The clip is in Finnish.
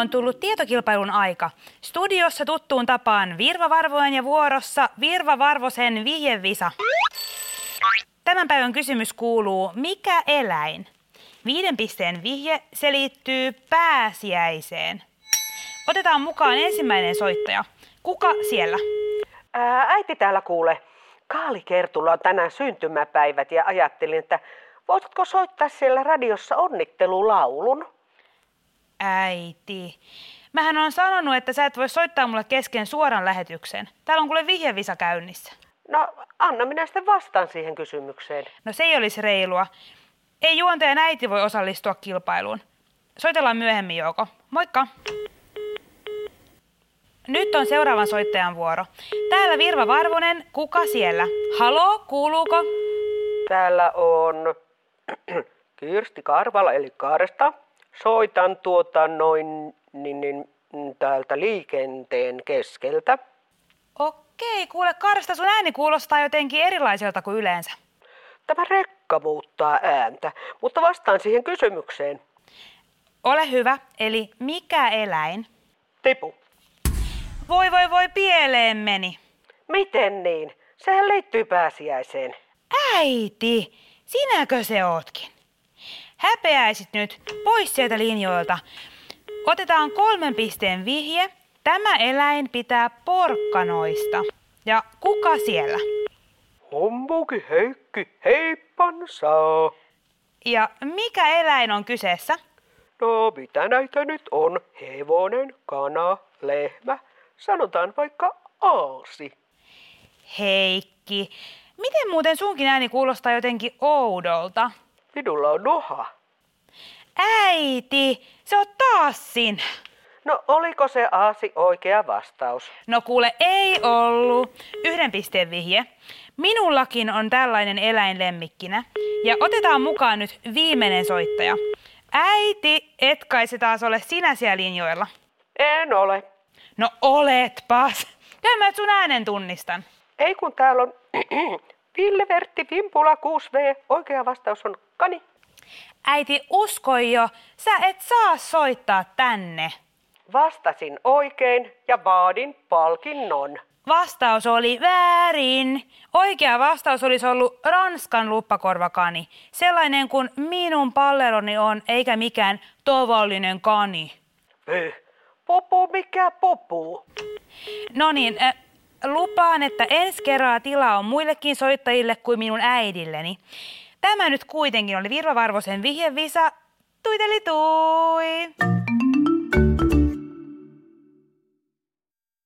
On tullut tietokilpailun aika. Studiossa tuttuun tapaan Virva Varvojen ja vuorossa Virva Varvosen vihjevisa. Tämän päivän kysymys kuuluu, mikä eläin? Viiden pisteen vihje, se liittyy pääsiäiseen. Otetaan mukaan ensimmäinen soittaja. Kuka siellä? Ää, äiti täällä kuule. Kaali Kertulla on tänään syntymäpäivät ja ajattelin, että voisitko soittaa siellä radiossa onnittelulaulun? Äiti. Mähän on sanonut, että sä et voi soittaa mulle kesken suoran lähetyksen. Täällä on kuule vihjevisa käynnissä. No, anna minä sitten vastaan siihen kysymykseen. No se ei olisi reilua. Ei juontajan äiti voi osallistua kilpailuun. Soitellaan myöhemmin, Jouko. Moikka! Nyt on seuraavan soittajan vuoro. Täällä Virva Varvonen, kuka siellä? Halo, kuuluuko? Täällä on Kirsti Karvala eli Kaaresta. Soitan tuota noin niin, niin, täältä liikenteen keskeltä. Okei, kuule Karsta, sun ääni kuulostaa jotenkin erilaiselta kuin yleensä. Tämä rekka muuttaa ääntä, mutta vastaan siihen kysymykseen. Ole hyvä, eli mikä eläin? Tipu. Voi voi voi, pieleen meni. Miten niin? Sehän liittyy pääsiäiseen. Äiti, sinäkö se ootkin? Häpeäisit nyt pois sieltä linjoilta. Otetaan kolmen pisteen vihje. Tämä eläin pitää porkkanoista. Ja kuka siellä? Hombuki Heikki, heippansaa. Ja mikä eläin on kyseessä? No, mitä näitä nyt on? Hevonen, kana, lehmä. Sanotaan vaikka aasi. Heikki, miten muuten sunkin ääni kuulostaa jotenkin oudolta? Minulla on noha. Äiti, se on taas sinä. No, oliko se aasi oikea vastaus? No kuule, ei ollut. Yhden pisteen vihje. Minullakin on tällainen eläin lemmikkinä. Ja otetaan mukaan nyt viimeinen soittaja. Äiti, et kai se taas ole sinä siellä linjoilla? En ole. No oletpas. Käy mä sun äänen tunnistan. Ei kun täällä on Ville Vertti Vimpula 6V. Oikea vastaus on kani. Äiti, uskoi jo, sä et saa soittaa tänne. Vastasin oikein ja vaadin palkinnon. Vastaus oli väärin. Oikea vastaus olisi ollut Ranskan luppakorvakani. Sellainen kuin minun palleroni on, eikä mikään tavallinen kani. Pöh, popu mikä popu? No niin, äh, lupaan, että ensi kerralla tilaa on muillekin soittajille kuin minun äidilleni. Tämä nyt kuitenkin oli Virva Varvosen vihjevisa. Tuiteli tui!